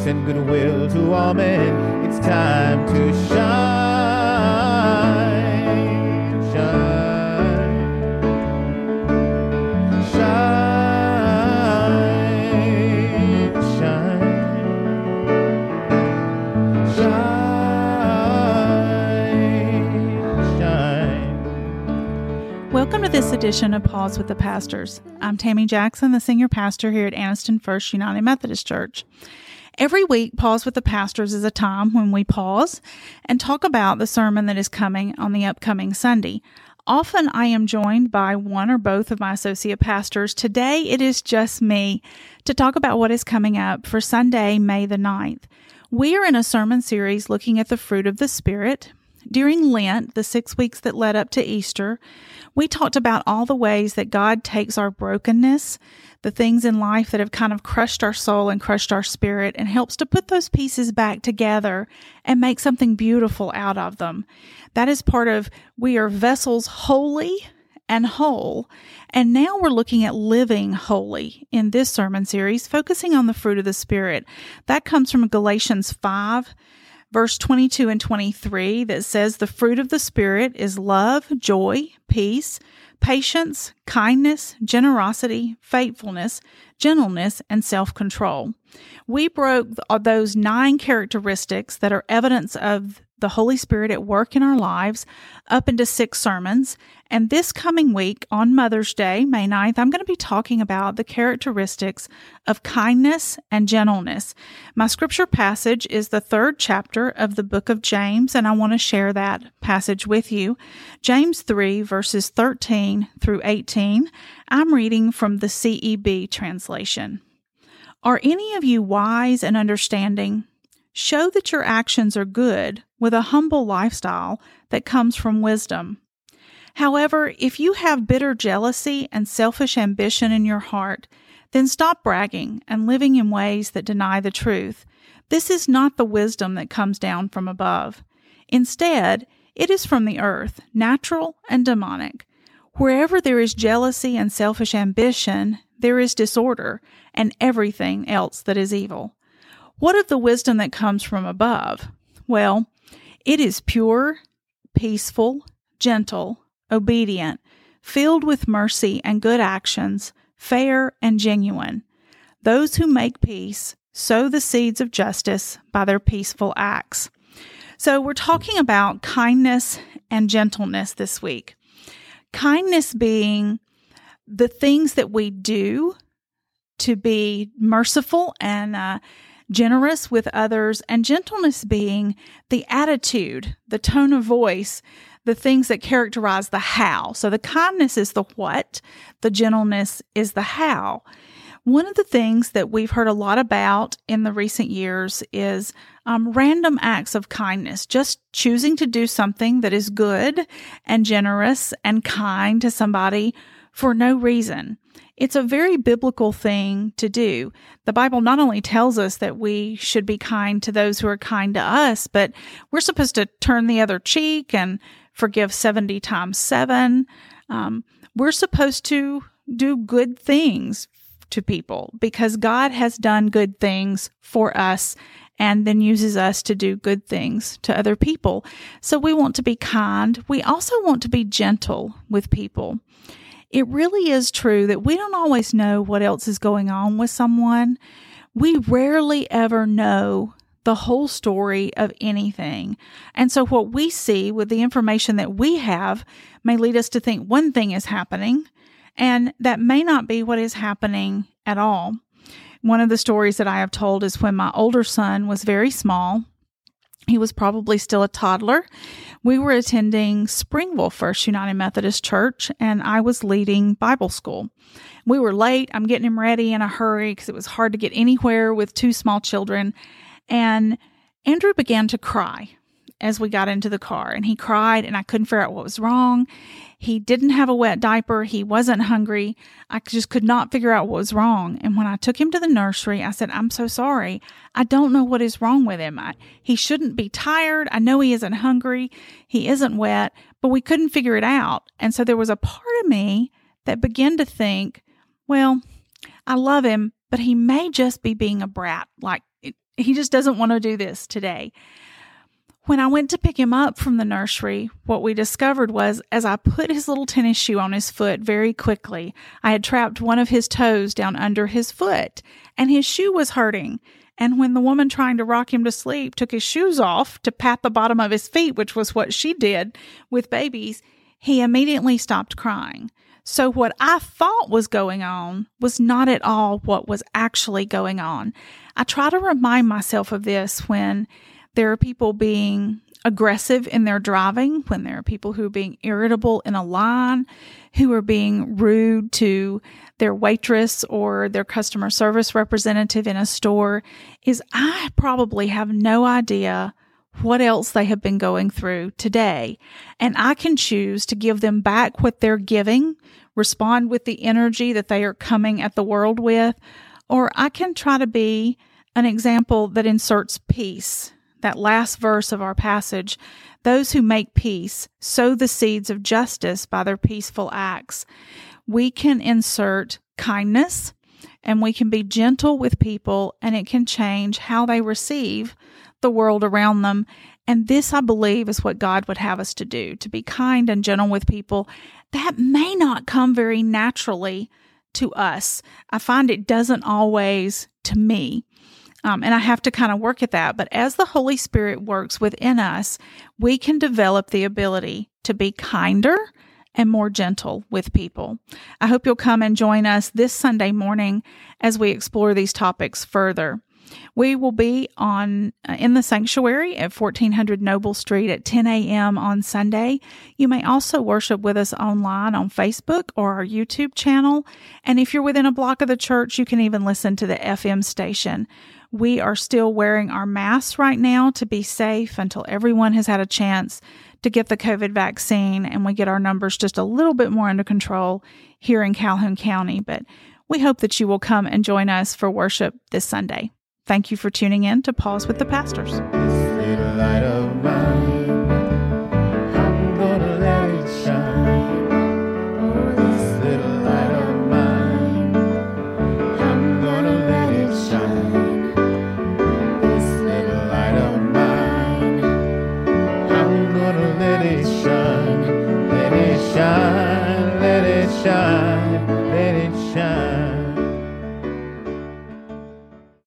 peace and goodwill to all men. It's time to shine, shine, shine, shine, shine, shine. Welcome to this edition of Pause with the Pastors. I'm Tammy Jackson, the senior pastor here at Anniston First United Methodist Church. Every week, Pause with the Pastors is a time when we pause and talk about the sermon that is coming on the upcoming Sunday. Often I am joined by one or both of my associate pastors. Today it is just me to talk about what is coming up for Sunday, May the 9th. We are in a sermon series looking at the fruit of the Spirit. During Lent, the six weeks that led up to Easter, we talked about all the ways that God takes our brokenness, the things in life that have kind of crushed our soul and crushed our spirit, and helps to put those pieces back together and make something beautiful out of them. That is part of we are vessels holy and whole. And now we're looking at living holy in this sermon series, focusing on the fruit of the Spirit. That comes from Galatians 5 verse 22 and 23 that says the fruit of the Spirit is love, joy, peace, patience, kindness, generosity, faithfulness, gentleness, and self control. We broke uh, those nine characteristics that are evidence of the Holy Spirit at work in our lives up into six sermons. And this coming week on Mother's Day, May 9th, I'm going to be talking about the characteristics of kindness and gentleness. My scripture passage is the third chapter of the book of James, and I want to share that passage with you. James 3, verses 13 through 18. I'm reading from the CEB translation. Are any of you wise and understanding? Show that your actions are good with a humble lifestyle that comes from wisdom. However, if you have bitter jealousy and selfish ambition in your heart, then stop bragging and living in ways that deny the truth. This is not the wisdom that comes down from above. Instead, it is from the earth, natural and demonic. Wherever there is jealousy and selfish ambition, there is disorder and everything else that is evil. What of the wisdom that comes from above? Well, it is pure, peaceful, gentle, obedient, filled with mercy and good actions, fair and genuine. Those who make peace sow the seeds of justice by their peaceful acts. So, we're talking about kindness and gentleness this week. Kindness being the things that we do to be merciful and uh, generous with others, and gentleness being the attitude, the tone of voice, the things that characterize the how. So the kindness is the what, the gentleness is the how. One of the things that we've heard a lot about in the recent years is um, random acts of kindness, just choosing to do something that is good and generous and kind to somebody for no reason. It's a very biblical thing to do. The Bible not only tells us that we should be kind to those who are kind to us, but we're supposed to turn the other cheek and forgive 70 times 7. Um, we're supposed to do good things to people because God has done good things for us and then uses us to do good things to other people. So we want to be kind. We also want to be gentle with people it really is true that we don't always know what else is going on with someone. We rarely ever know the whole story of anything. And so, what we see with the information that we have may lead us to think one thing is happening, and that may not be what is happening at all. One of the stories that I have told is when my older son was very small. He was probably still a toddler. We were attending Springville First United Methodist Church, and I was leading Bible school. We were late. I'm getting him ready in a hurry because it was hard to get anywhere with two small children. And Andrew began to cry as we got into the car, and he cried, and I couldn't figure out what was wrong. He didn't have a wet diaper. He wasn't hungry. I just could not figure out what was wrong. And when I took him to the nursery, I said, I'm so sorry. I don't know what is wrong with him. I, he shouldn't be tired. I know he isn't hungry. He isn't wet, but we couldn't figure it out. And so there was a part of me that began to think, well, I love him, but he may just be being a brat. Like he just doesn't want to do this today. When I went to pick him up from the nursery, what we discovered was as I put his little tennis shoe on his foot very quickly, I had trapped one of his toes down under his foot, and his shoe was hurting. And when the woman trying to rock him to sleep took his shoes off to pat the bottom of his feet, which was what she did with babies, he immediately stopped crying. So, what I thought was going on was not at all what was actually going on. I try to remind myself of this when there are people being aggressive in their driving, when there are people who are being irritable in a line, who are being rude to their waitress or their customer service representative in a store, is I probably have no idea what else they have been going through today. And I can choose to give them back what they're giving, respond with the energy that they are coming at the world with, or I can try to be an example that inserts peace that last verse of our passage, those who make peace sow the seeds of justice by their peaceful acts. We can insert kindness and we can be gentle with people, and it can change how they receive the world around them. And this, I believe, is what God would have us to do to be kind and gentle with people. That may not come very naturally to us. I find it doesn't always to me. Um, and I have to kind of work at that. But as the Holy Spirit works within us, we can develop the ability to be kinder and more gentle with people. I hope you'll come and join us this Sunday morning as we explore these topics further. We will be on uh, in the sanctuary at 1400 Noble Street at 10 a.m. on Sunday. You may also worship with us online on Facebook or our YouTube channel. And if you're within a block of the church, you can even listen to the FM station. We are still wearing our masks right now to be safe until everyone has had a chance to get the COVID vaccine and we get our numbers just a little bit more under control here in Calhoun County. But we hope that you will come and join us for worship this Sunday. Thank you for tuning in to Pause with the Pastors.